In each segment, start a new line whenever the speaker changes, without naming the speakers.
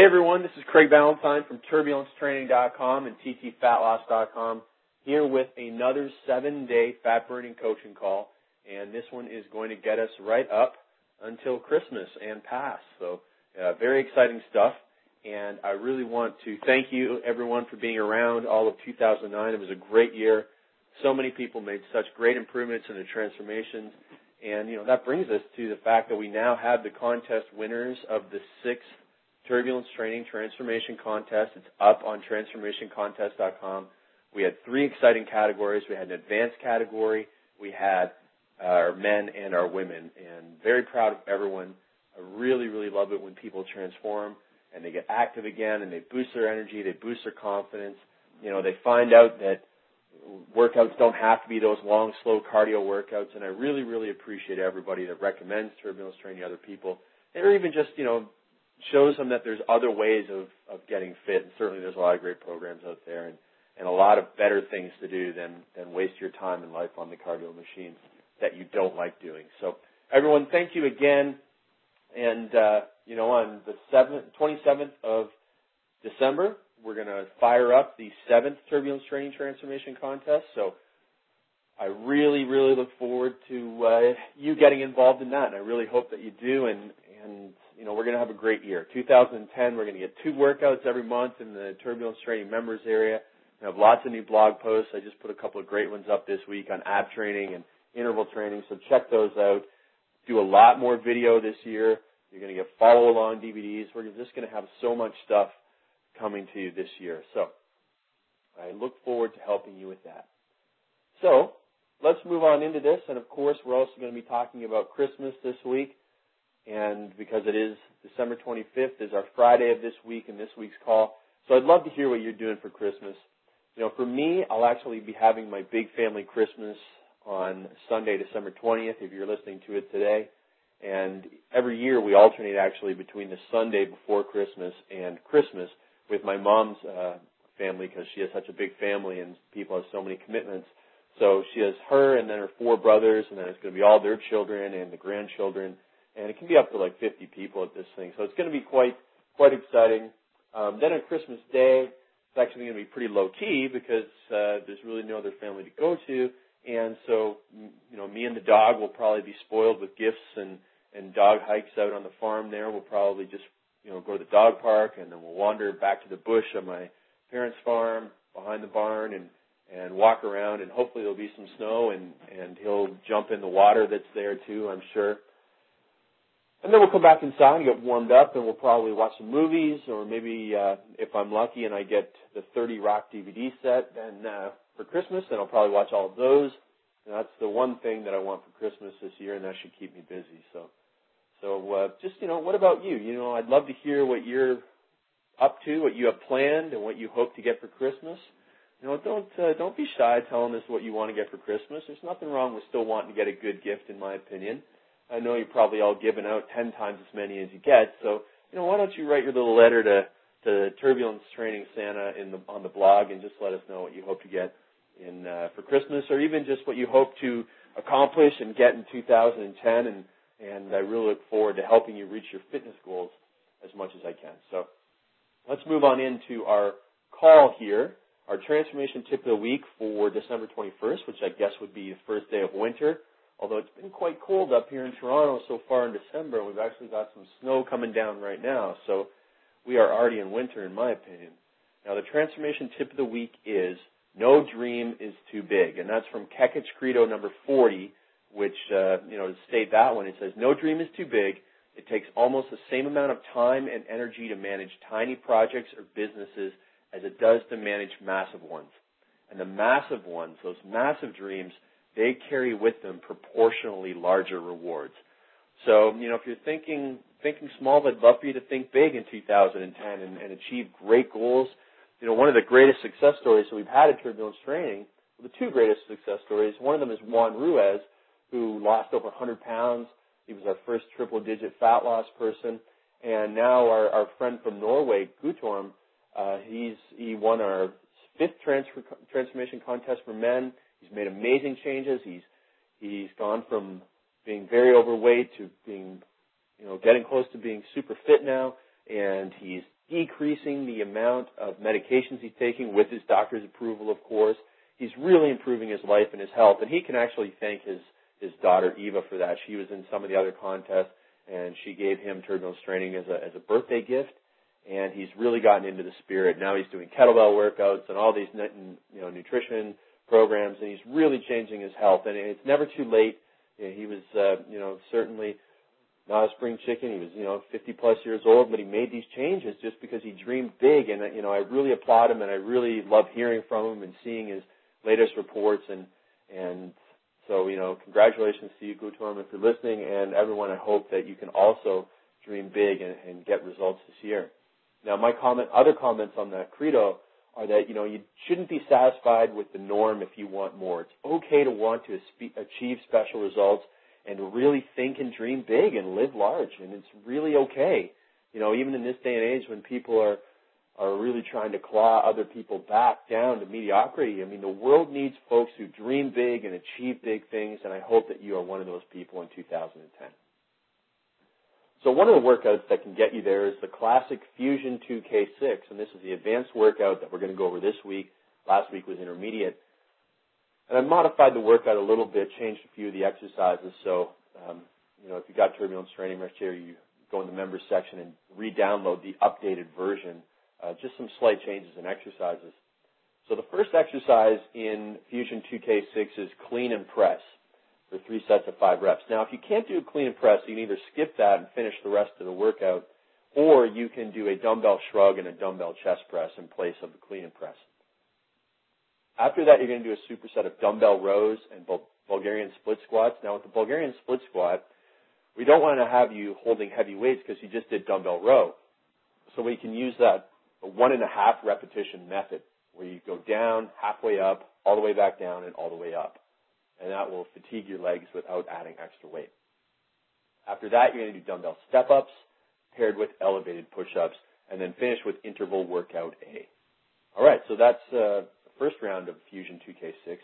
Hey everyone, this is Craig Ballantyne from TurbulenceTraining.com and TTFatLoss.com here with another seven day fat burning coaching call. And this one is going to get us right up until Christmas and past. So, uh, very exciting stuff. And I really want to thank you everyone for being around all of 2009. It was a great year. So many people made such great improvements in the transformations. And, you know, that brings us to the fact that we now have the contest winners of the sixth Turbulence Training Transformation Contest. It's up on transformationcontest.com. We had three exciting categories. We had an advanced category. We had uh, our men and our women. And very proud of everyone. I really, really love it when people transform and they get active again and they boost their energy, they boost their confidence. You know, they find out that workouts don't have to be those long, slow cardio workouts. And I really, really appreciate everybody that recommends turbulence training to other people. Or even just, you know, shows them that there's other ways of, of getting fit. And certainly there's a lot of great programs out there and, and a lot of better things to do than, than waste your time and life on the cardio machines that you don't like doing. So everyone, thank you again. And, uh, you know, on the 7th, 27th of December, we're going to fire up the seventh Turbulence Training Transformation Contest. So I really, really look forward to uh, you getting involved in that, and I really hope that you do. And and you know, we're going to have a great year. 2010, we're going to get two workouts every month in the Turbulence Training members area. We have lots of new blog posts. I just put a couple of great ones up this week on ab training and interval training, so check those out. Do a lot more video this year. You're going to get follow along DVDs. We're just going to have so much stuff coming to you this year. So I look forward to helping you with that. So let's move on into this. And of course, we're also going to be talking about Christmas this week. And because it is December 25th is our Friday of this week and this week's call. So I'd love to hear what you're doing for Christmas. You know, for me, I'll actually be having my big family Christmas on Sunday, December 20th, if you're listening to it today. And every year we alternate actually between the Sunday before Christmas and Christmas with my mom's uh, family because she has such a big family and people have so many commitments. So she has her and then her four brothers, and then it's going to be all their children and the grandchildren and it can be up to like 50 people at this thing. So it's going to be quite quite exciting. Um, then on Christmas Day, it's actually going to be pretty low key because uh, there's really no other family to go to, and so you know me and the dog will probably be spoiled with gifts and and dog hikes out on the farm. There, we'll probably just you know go to the dog park and then we'll wander back to the bush on my parents' farm behind the barn and and walk around and hopefully there'll be some snow and and he'll jump in the water that's there too. I'm sure. And then we'll come back inside and get warmed up, and we'll probably watch some movies, or maybe uh, if I'm lucky and I get the 30 Rock DVD set, then uh, for Christmas, then I'll probably watch all of those. And that's the one thing that I want for Christmas this year, and that should keep me busy. So, so uh, just you know, what about you? You know, I'd love to hear what you're up to, what you have planned, and what you hope to get for Christmas. You know, don't uh, don't be shy telling us what you want to get for Christmas. There's nothing wrong with still wanting to get a good gift, in my opinion. I know you're probably all giving out ten times as many as you get. So, you know, why don't you write your little letter to to Turbulence Training Santa in the on the blog and just let us know what you hope to get in uh, for Christmas, or even just what you hope to accomplish and get in 2010. And and I really look forward to helping you reach your fitness goals as much as I can. So, let's move on into our call here. Our transformation tip of the week for December 21st, which I guess would be the first day of winter although it's been quite cold up here in Toronto so far in December, we've actually got some snow coming down right now, so we are already in winter, in my opinion. Now, the transformation tip of the week is no dream is too big, and that's from Kekich Credo number 40, which, uh, you know, to state that one, it says, no dream is too big. It takes almost the same amount of time and energy to manage tiny projects or businesses as it does to manage massive ones. And the massive ones, those massive dreams, they carry with them proportionally larger rewards. So, you know, if you're thinking thinking small, I'd love for you to think big in 2010 and, and achieve great goals. You know, one of the greatest success stories that we've had at Turbulence Training, well, the two greatest success stories, one of them is Juan Ruiz, who lost over 100 pounds. He was our first triple-digit fat loss person. And now our, our friend from Norway, Gutorm, uh, he's, he won our fifth transfer, transformation contest for men. He's made amazing changes. He's he's gone from being very overweight to being, you know, getting close to being super fit now, and he's decreasing the amount of medications he's taking with his doctor's approval, of course. He's really improving his life and his health, and he can actually thank his his daughter Eva for that. She was in some of the other contests, and she gave him turbulence training as a as a birthday gift, and he's really gotten into the spirit. Now he's doing kettlebell workouts and all these you know nutrition programs, and he's really changing his health. And it's never too late. He was uh, you know certainly not a spring chicken. He was, you know, 50 plus years old, but he made these changes just because he dreamed big. And, you know, I really applaud him and I really love hearing from him and seeing his latest reports. And, and so, you know, congratulations to you, Gautam, if you're listening. And everyone, I hope that you can also dream big and, and get results this year. Now, my comment, other comments on that credo are that, you know, you shouldn't be satisfied with the norm if you want more. It's okay to want to achieve special results and really think and dream big and live large. And it's really okay. You know, even in this day and age when people are are really trying to claw other people back down to mediocrity. I mean, the world needs folks who dream big and achieve big things, and I hope that you are one of those people in 2010. So one of the workouts that can get you there is the classic Fusion 2K6, and this is the advanced workout that we're going to go over this week. Last week was intermediate. And I modified the workout a little bit, changed a few of the exercises. So, um, you know, if you got turbulence training right here, you go in the members section and re-download the updated version. Uh, just some slight changes in exercises. So the first exercise in Fusion 2K6 is clean and press for three sets of five reps. Now, if you can't do a clean and press, you can either skip that and finish the rest of the workout, or you can do a dumbbell shrug and a dumbbell chest press in place of the clean and press. After that, you're going to do a superset of dumbbell rows and Bulgarian split squats. Now, with the Bulgarian split squat, we don't want to have you holding heavy weights because you just did dumbbell row. So we can use that one and a half repetition method where you go down, halfway up, all the way back down, and all the way up. And that will fatigue your legs without adding extra weight. After that, you're going to do dumbbell step ups paired with elevated push ups, and then finish with interval workout A. All right, so that's uh, first round of Fusion 2K6.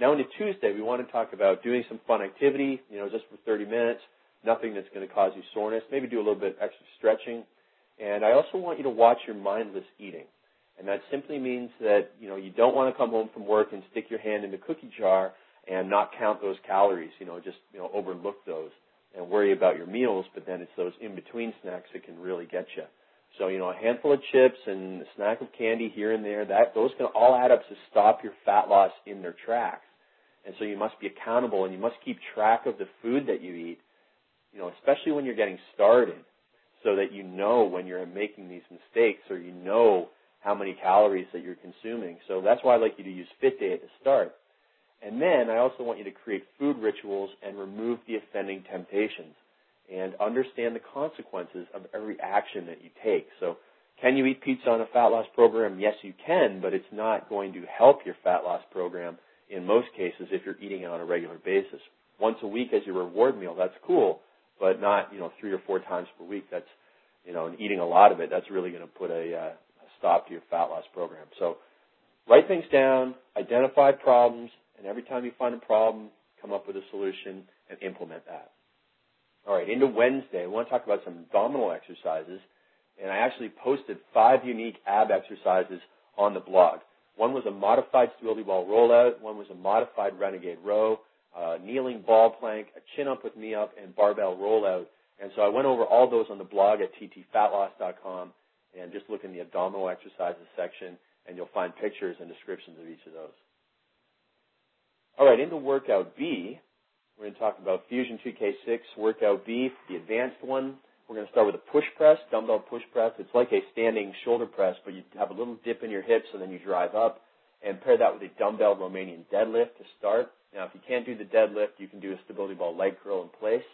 Now into Tuesday, we want to talk about doing some fun activity, you know, just for 30 minutes, nothing that's going to cause you soreness, maybe do a little bit of extra stretching. And I also want you to watch your mindless eating. And that simply means that, you know, you don't want to come home from work and stick your hand in the cookie jar and not count those calories, you know, just, you know, overlook those and worry about your meals, but then it's those in-between snacks that can really get you. So, you know, a handful of chips and a snack of candy here and there, that those can all add up to stop your fat loss in their tracks. And so you must be accountable and you must keep track of the food that you eat, you know, especially when you're getting started, so that you know when you're making these mistakes or you know how many calories that you're consuming. So that's why I like you to use FitDay at the start. And then I also want you to create food rituals and remove the offending temptations and understand the consequences of every action that you take. So, can you eat pizza on a fat loss program? Yes, you can, but it's not going to help your fat loss program in most cases if you're eating it on a regular basis. Once a week as your reward meal, that's cool, but not, you know, three or four times per week. That's, you know, and eating a lot of it, that's really going to put a, uh, a stop to your fat loss program. So, write things down, identify problems, and every time you find a problem, come up with a solution and implement that. All right, into Wednesday, I want to talk about some abdominal exercises. And I actually posted five unique ab exercises on the blog. One was a modified stability ball rollout, one was a modified renegade row, kneeling ball plank, a chin up with knee up, and barbell rollout. And so I went over all those on the blog at ttfatloss.com and just look in the abdominal exercises section and you'll find pictures and descriptions of each of those. All right, into workout B, we're going to talk about Fusion 2K6 Workout B, the advanced one. We're going to start with a push press, dumbbell push press. It's like a standing shoulder press, but you have a little dip in your hips and then you drive up. And pair that with a dumbbell Romanian deadlift to start. Now, if you can't do the deadlift, you can do a stability ball leg curl in place.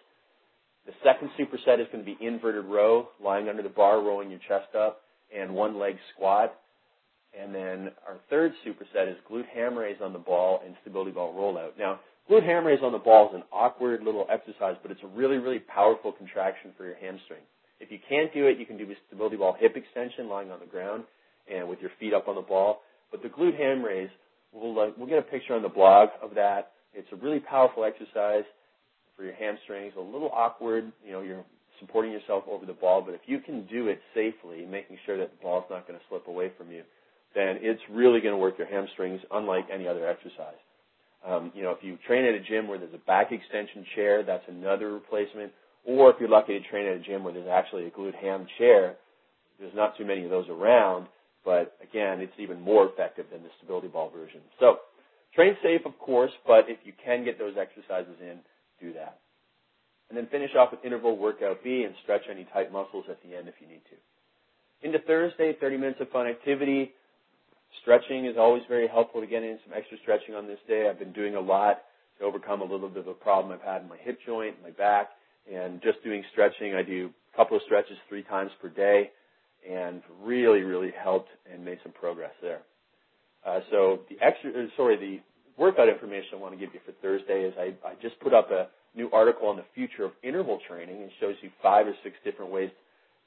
The second superset is going to be inverted row, lying under the bar, rolling your chest up, and one leg squat. And then our third superset is glute ham raise on the ball and stability ball rollout. Now, Glute ham raise on the ball is an awkward little exercise, but it's a really, really powerful contraction for your hamstring. If you can't do it, you can do a stability ball hip extension lying on the ground and with your feet up on the ball. But the glute ham raise, we'll, uh, we'll get a picture on the blog of that. It's a really powerful exercise for your hamstrings. A little awkward, you know, you're supporting yourself over the ball. But if you can do it safely, making sure that the ball's not going to slip away from you, then it's really going to work your hamstrings unlike any other exercise. Um, you know, if you train at a gym where there's a back extension chair, that's another replacement. Or if you're lucky to train at a gym where there's actually a glute ham chair, there's not too many of those around, but again, it's even more effective than the stability ball version. So, train safe, of course, but if you can get those exercises in, do that. And then finish off with interval workout B and stretch any tight muscles at the end if you need to. Into Thursday, 30 minutes of fun activity. Stretching is always very helpful to get in some extra stretching on this day. I've been doing a lot to overcome a little bit of a problem I've had in my hip joint, my back, and just doing stretching. I do a couple of stretches three times per day and really, really helped and made some progress there. Uh, so the extra, uh, sorry, the workout information I want to give you for Thursday is I, I just put up a new article on the future of interval training and shows you five or six different ways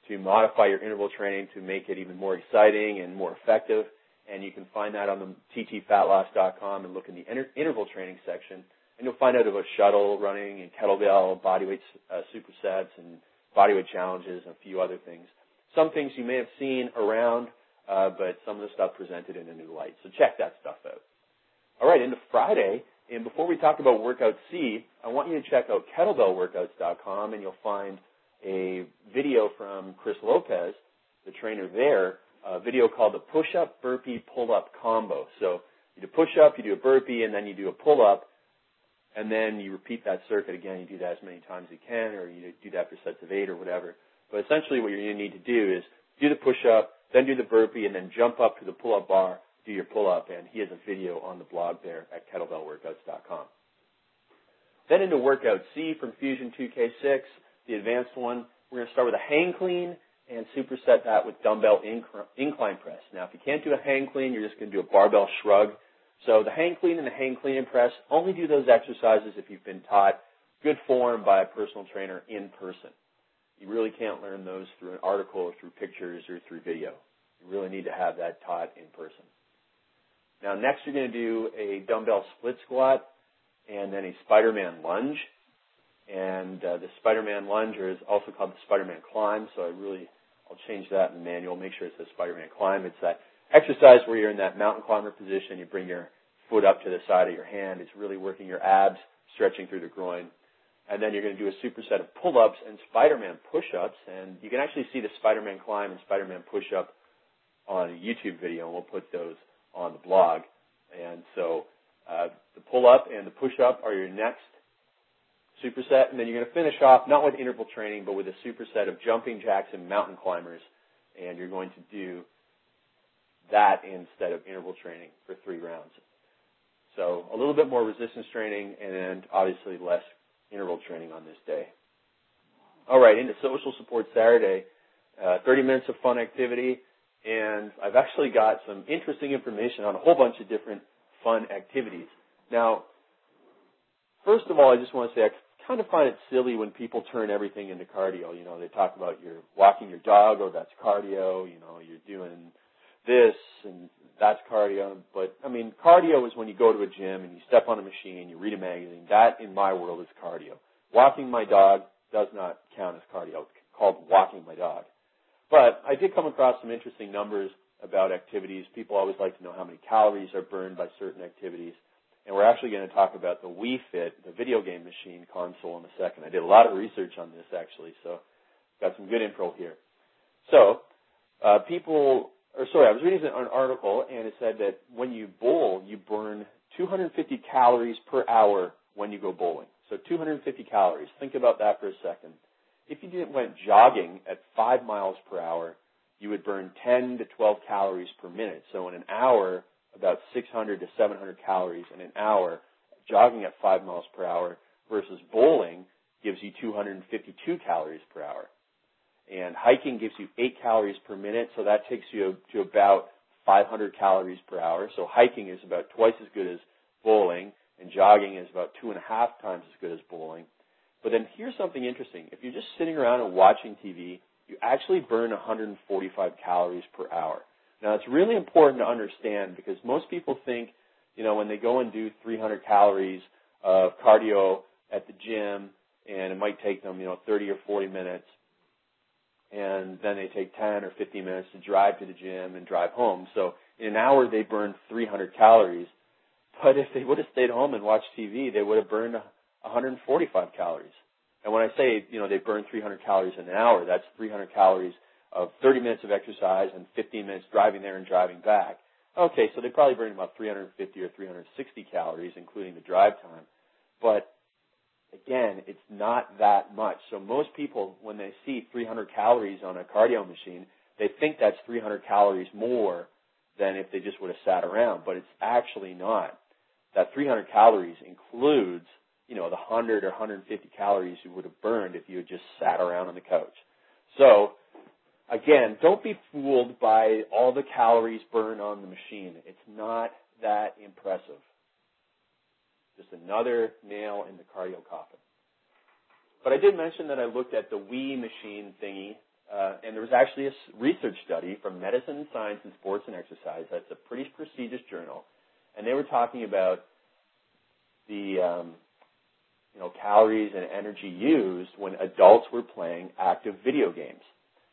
to modify your interval training to make it even more exciting and more effective. And you can find that on the ttfatloss.com and look in the inter- interval training section. And you'll find out about shuttle running and kettlebell, bodyweight uh, supersets, and bodyweight challenges, and a few other things. Some things you may have seen around, uh, but some of the stuff presented in a new light. So check that stuff out. All right, into Friday. And before we talk about Workout C, I want you to check out kettlebellworkouts.com, and you'll find a video from Chris Lopez, the trainer there, a video called the Push-Up Burpee Pull-Up Combo. So you do push-up, you do a burpee, and then you do a pull-up, and then you repeat that circuit again. You do that as many times as you can, or you do that for sets of eight or whatever. But essentially what you're going to need to do is do the push-up, then do the burpee, and then jump up to the pull-up bar, do your pull-up, and he has a video on the blog there at kettlebellworkouts.com. Then into workout C from Fusion 2K6, the advanced one. We're going to start with a hang clean and superset that with dumbbell incline press. Now, if you can't do a hang clean, you're just going to do a barbell shrug. So the hang clean and the hang clean and press, only do those exercises if you've been taught good form by a personal trainer in person. You really can't learn those through an article or through pictures or through video. You really need to have that taught in person. Now next you're going to do a dumbbell split squat and then a Spider-Man lunge. And uh, the Spider-Man lunge is also called the Spider-Man climb. So I really, I'll change that in manual. Make sure it says Spider-Man climb. It's that exercise where you're in that mountain climber position. You bring your foot up to the side of your hand. It's really working your abs, stretching through the groin and then you're going to do a superset of pull-ups and Spider-Man push-ups, and you can actually see the Spider-Man climb and Spider-Man push-up on a YouTube video, and we'll put those on the blog. And so uh, the pull-up and the push-up are your next superset, and then you're going to finish off not with interval training, but with a superset of jumping jacks and mountain climbers, and you're going to do that instead of interval training for three rounds. So a little bit more resistance training, and obviously less interval training on this day. All right, into social support Saturday, uh, 30 minutes of fun activity, and I've actually got some interesting information on a whole bunch of different fun activities. Now, first of all, I just want to say I kind of find it silly when people turn everything into cardio. You know, they talk about you're walking your dog, or that's cardio. You know, you're doing this and that's cardio. But I mean, cardio is when you go to a gym and you step on a machine, you read a magazine. That, in my world, is cardio. Walking my dog does not count as cardio. It's called walking my dog. But I did come across some interesting numbers about activities. People always like to know how many calories are burned by certain activities. And we're actually going to talk about the Wii Fit, the video game machine console in a second. I did a lot of research on this actually, so got some good info here. So, uh, people or sorry, I was reading an article and it said that when you bowl, you burn 250 calories per hour when you go bowling. So 250 calories. Think about that for a second. If you didn't went jogging at 5 miles per hour, you would burn 10 to 12 calories per minute. So in an hour, about 600 to 700 calories in an hour jogging at 5 miles per hour versus bowling gives you 252 calories per hour and hiking gives you 8 calories per minute, so that takes you to about 500 calories per hour. So hiking is about twice as good as bowling, and jogging is about two and a half times as good as bowling. But then here's something interesting. If you're just sitting around and watching TV, you actually burn 145 calories per hour. Now it's really important to understand because most people think, you know, when they go and do 300 calories of cardio at the gym and it might take them, you know, 30 or 40 minutes, and then they take 10 or 15 minutes to drive to the gym and drive home. So in an hour they burn 300 calories. But if they would have stayed home and watched TV, they would have burned 145 calories. And when I say, you know, they burn 300 calories in an hour, that's 300 calories of 30 minutes of exercise and 15 minutes driving there and driving back. Okay, so they probably burn about 350 or 360 calories, including the drive time. But again, it's not that much. So most people, when they see 300 calories on a cardio machine, they think that's 300 calories more than if they just would have sat around, but it's actually not. That 300 calories includes, you know, the 100 or 150 calories you would have burned if you had just sat around on the couch. So, again, don't be fooled by all the calories burned on the machine. It's not that impressive. Just another nail in the cardio coffin. But I did mention that I looked at the Wii machine thingy, uh, and there was actually a research study from Medicine, Science, and Sports and Exercise. That's a pretty prestigious journal, and they were talking about the um, you know calories and energy used when adults were playing active video games.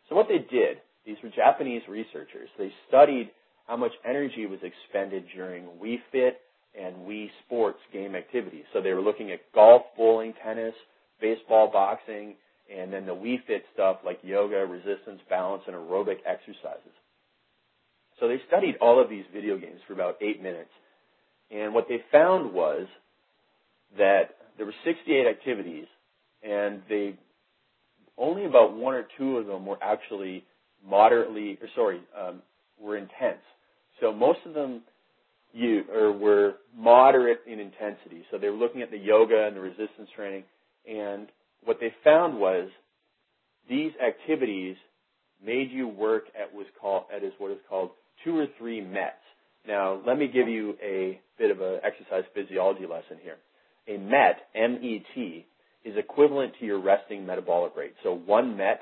So what they did, these were Japanese researchers. They studied how much energy was expended during Wii Fit and Wii Sports game activities. So they were looking at golf, bowling, tennis, baseball, boxing, and then the Wii Fit stuff like yoga, resistance, balance, and aerobic exercises. So they studied all of these video games for about eight minutes. And what they found was that there were 68 activities, and they only about one or two of them were actually moderately, or sorry, um, were intense. So most of them you or were moderate in intensity. So they were looking at the yoga and the resistance training, and what they found was these activities made you work at was called at is what is called two or three METs. Now, let me give you a bit of an exercise physiology lesson here. A MET, M-E-T, is equivalent to your resting metabolic rate. So one MET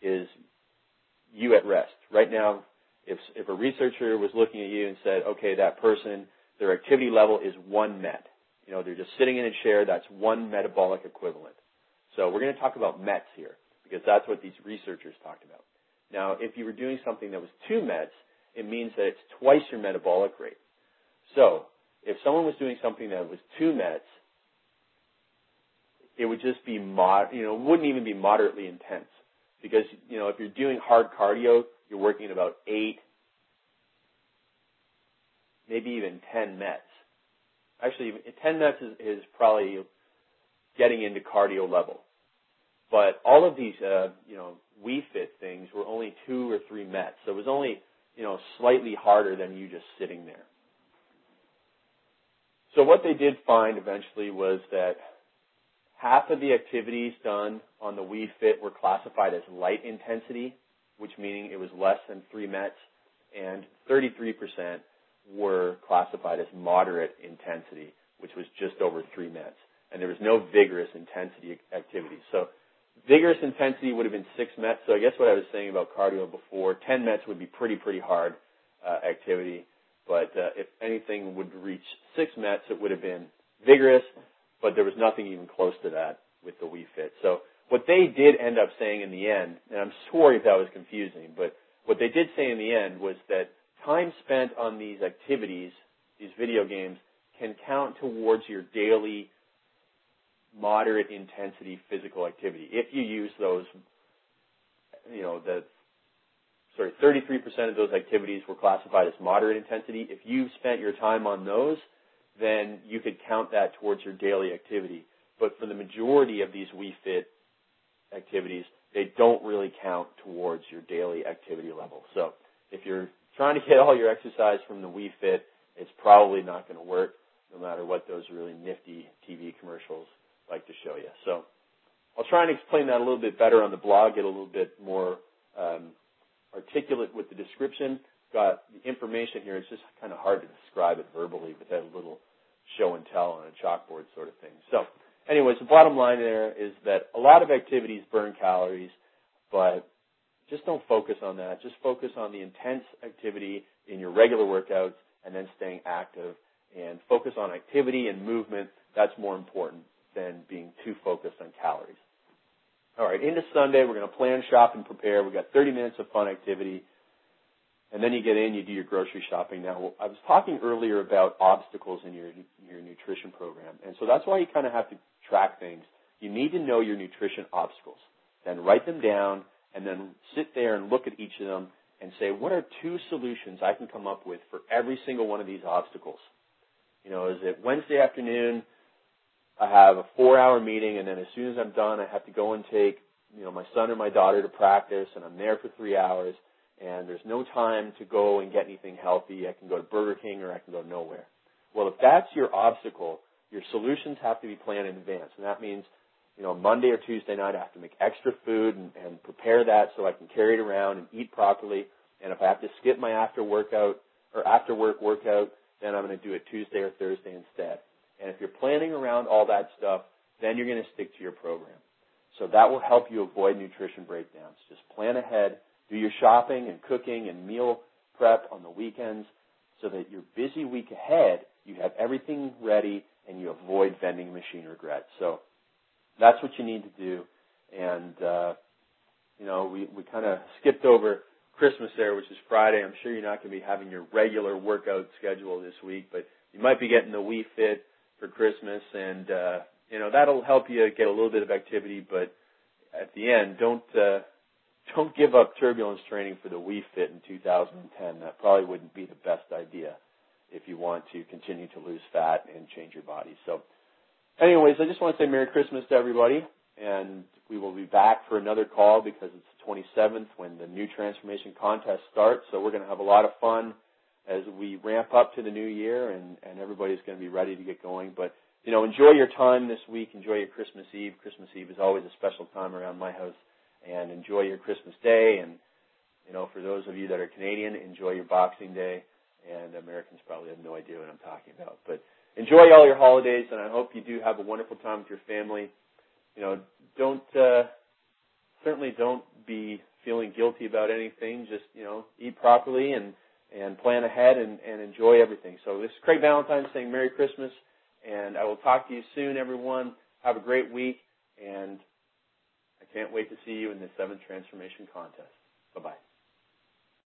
is you at rest. Right now, if, if a researcher was looking at you and said, okay, that person, their activity level is one MET. You know, they're just sitting in a chair, that's one metabolic equivalent. So we're going to talk about METs here because that's what these researchers talked about. Now, if you were doing something that was two METs, it means that it's twice your metabolic rate. So, if someone was doing something that was two METs, it would just be mod, you know, wouldn't even be moderately intense because you know if you're doing hard cardio, you're working about eight, maybe even 10 METs. Actually, 10 METs is, is probably getting into cardio level. But all of these, uh, you know, Wii Fit things were only two or three METs. So it was only, you know, slightly harder than you just sitting there. So what they did find eventually was that half of the activities done on the Wii Fit were classified as light intensity, which meaning it was less than three METs, and 33% were classified as moderate intensity, which was just over three METs. And there was no vigorous intensity activity. So vigorous intensity would have been six METs. So I guess what I was saying about cardio before, 10 METs would be pretty, pretty hard uh, activity. But uh, if anything would reach six METs, it would have been vigorous, but there was nothing even close to that with the Wii Fit. So what they did end up saying in the end, and I'm sorry if that was confusing, but what they did say in the end was that time spent on these activities, these video games, can count towards your daily moderate intensity physical activity. If you use those, you know, the, sorry, 33% of those activities were classified as moderate intensity. If you've spent your time on those, then you could count that towards your daily activity. But for the majority of these Wii Fit activities, they don't really count towards your daily activity level. So if you're trying to get all your exercise from the Wii Fit, it's probably not going to work no matter what those really nifty TV commercials like to show you. So I'll try and explain that a little bit better on the blog, get a little bit more um, articulate with the description. Got the information here. It's just kind of hard to describe it verbally with that little show and tell on a chalkboard sort of thing. So anyways, the bottom line there is that a lot of activities burn calories, but just don't focus on that. Just focus on the intense activity in your regular workouts and then staying active and focus on activity and movement. That's more important than being too focused on calories. All right, into Sunday, we're going to plan, shop, and prepare. We've got 30 minutes of fun activity. And then you get in, you do your grocery shopping. Now, I was talking earlier about obstacles in your, your nutrition program. And so that's why you kind of have to track things. You need to know your nutrition obstacles. Then write them down and then sit there and look at each of them and say, what are two solutions I can come up with for every single one of these obstacles? You know, is it Wednesday afternoon? I have a four hour meeting and then as soon as I'm done, I have to go and take, you know, my son or my daughter to practice and I'm there for three hours and there's no time to go and get anything healthy. I can go to Burger King or I can go nowhere. Well, if that's your obstacle, your solutions have to be planned in advance. And that means, you know, Monday or Tuesday night I have to make extra food and, and prepare that so I can carry it around and eat properly. And if I have to skip my after workout or after work workout, then I'm going to do it Tuesday or Thursday instead. And if you're planning around all that stuff, then you're going to stick to your program. So that will help you avoid nutrition breakdowns. Just plan ahead, do your shopping and cooking and meal prep on the weekends so that your busy week ahead, you have everything ready and you avoid vending machine regrets. So that's what you need to do. And, uh, you know, we, we kind of skipped over Christmas there, which is Friday. I'm sure you're not going to be having your regular workout schedule this week, but you might be getting the Wii Fit for Christmas, and uh, you know that'll help you get a little bit of activity. But at the end, don't uh, don't give up turbulence training for the Wii Fit in 2010. That probably wouldn't be the best idea if you want to continue to lose fat and change your body. So, anyways, I just want to say Merry Christmas to everybody, and we will be back for another call because it's the 27th when the new transformation contest starts. So we're going to have a lot of fun as we ramp up to the new year, and and everybody's going to be ready to get going. But you know, enjoy your time this week. Enjoy your Christmas Eve. Christmas Eve is always a special time around my house and enjoy your Christmas Day. And you know, for those of you that are Canadian, enjoy your Boxing Day. And Americans probably have no idea what I'm talking about, but enjoy all your holidays, and I hope you do have a wonderful time with your family. You know, don't uh, certainly don't be feeling guilty about anything. Just you know, eat properly and and plan ahead and, and enjoy everything. So this is Craig Ballantyne saying Merry Christmas, and I will talk to you soon, everyone. Have a great week, and can't wait to see you in the seventh transformation contest. Bye bye.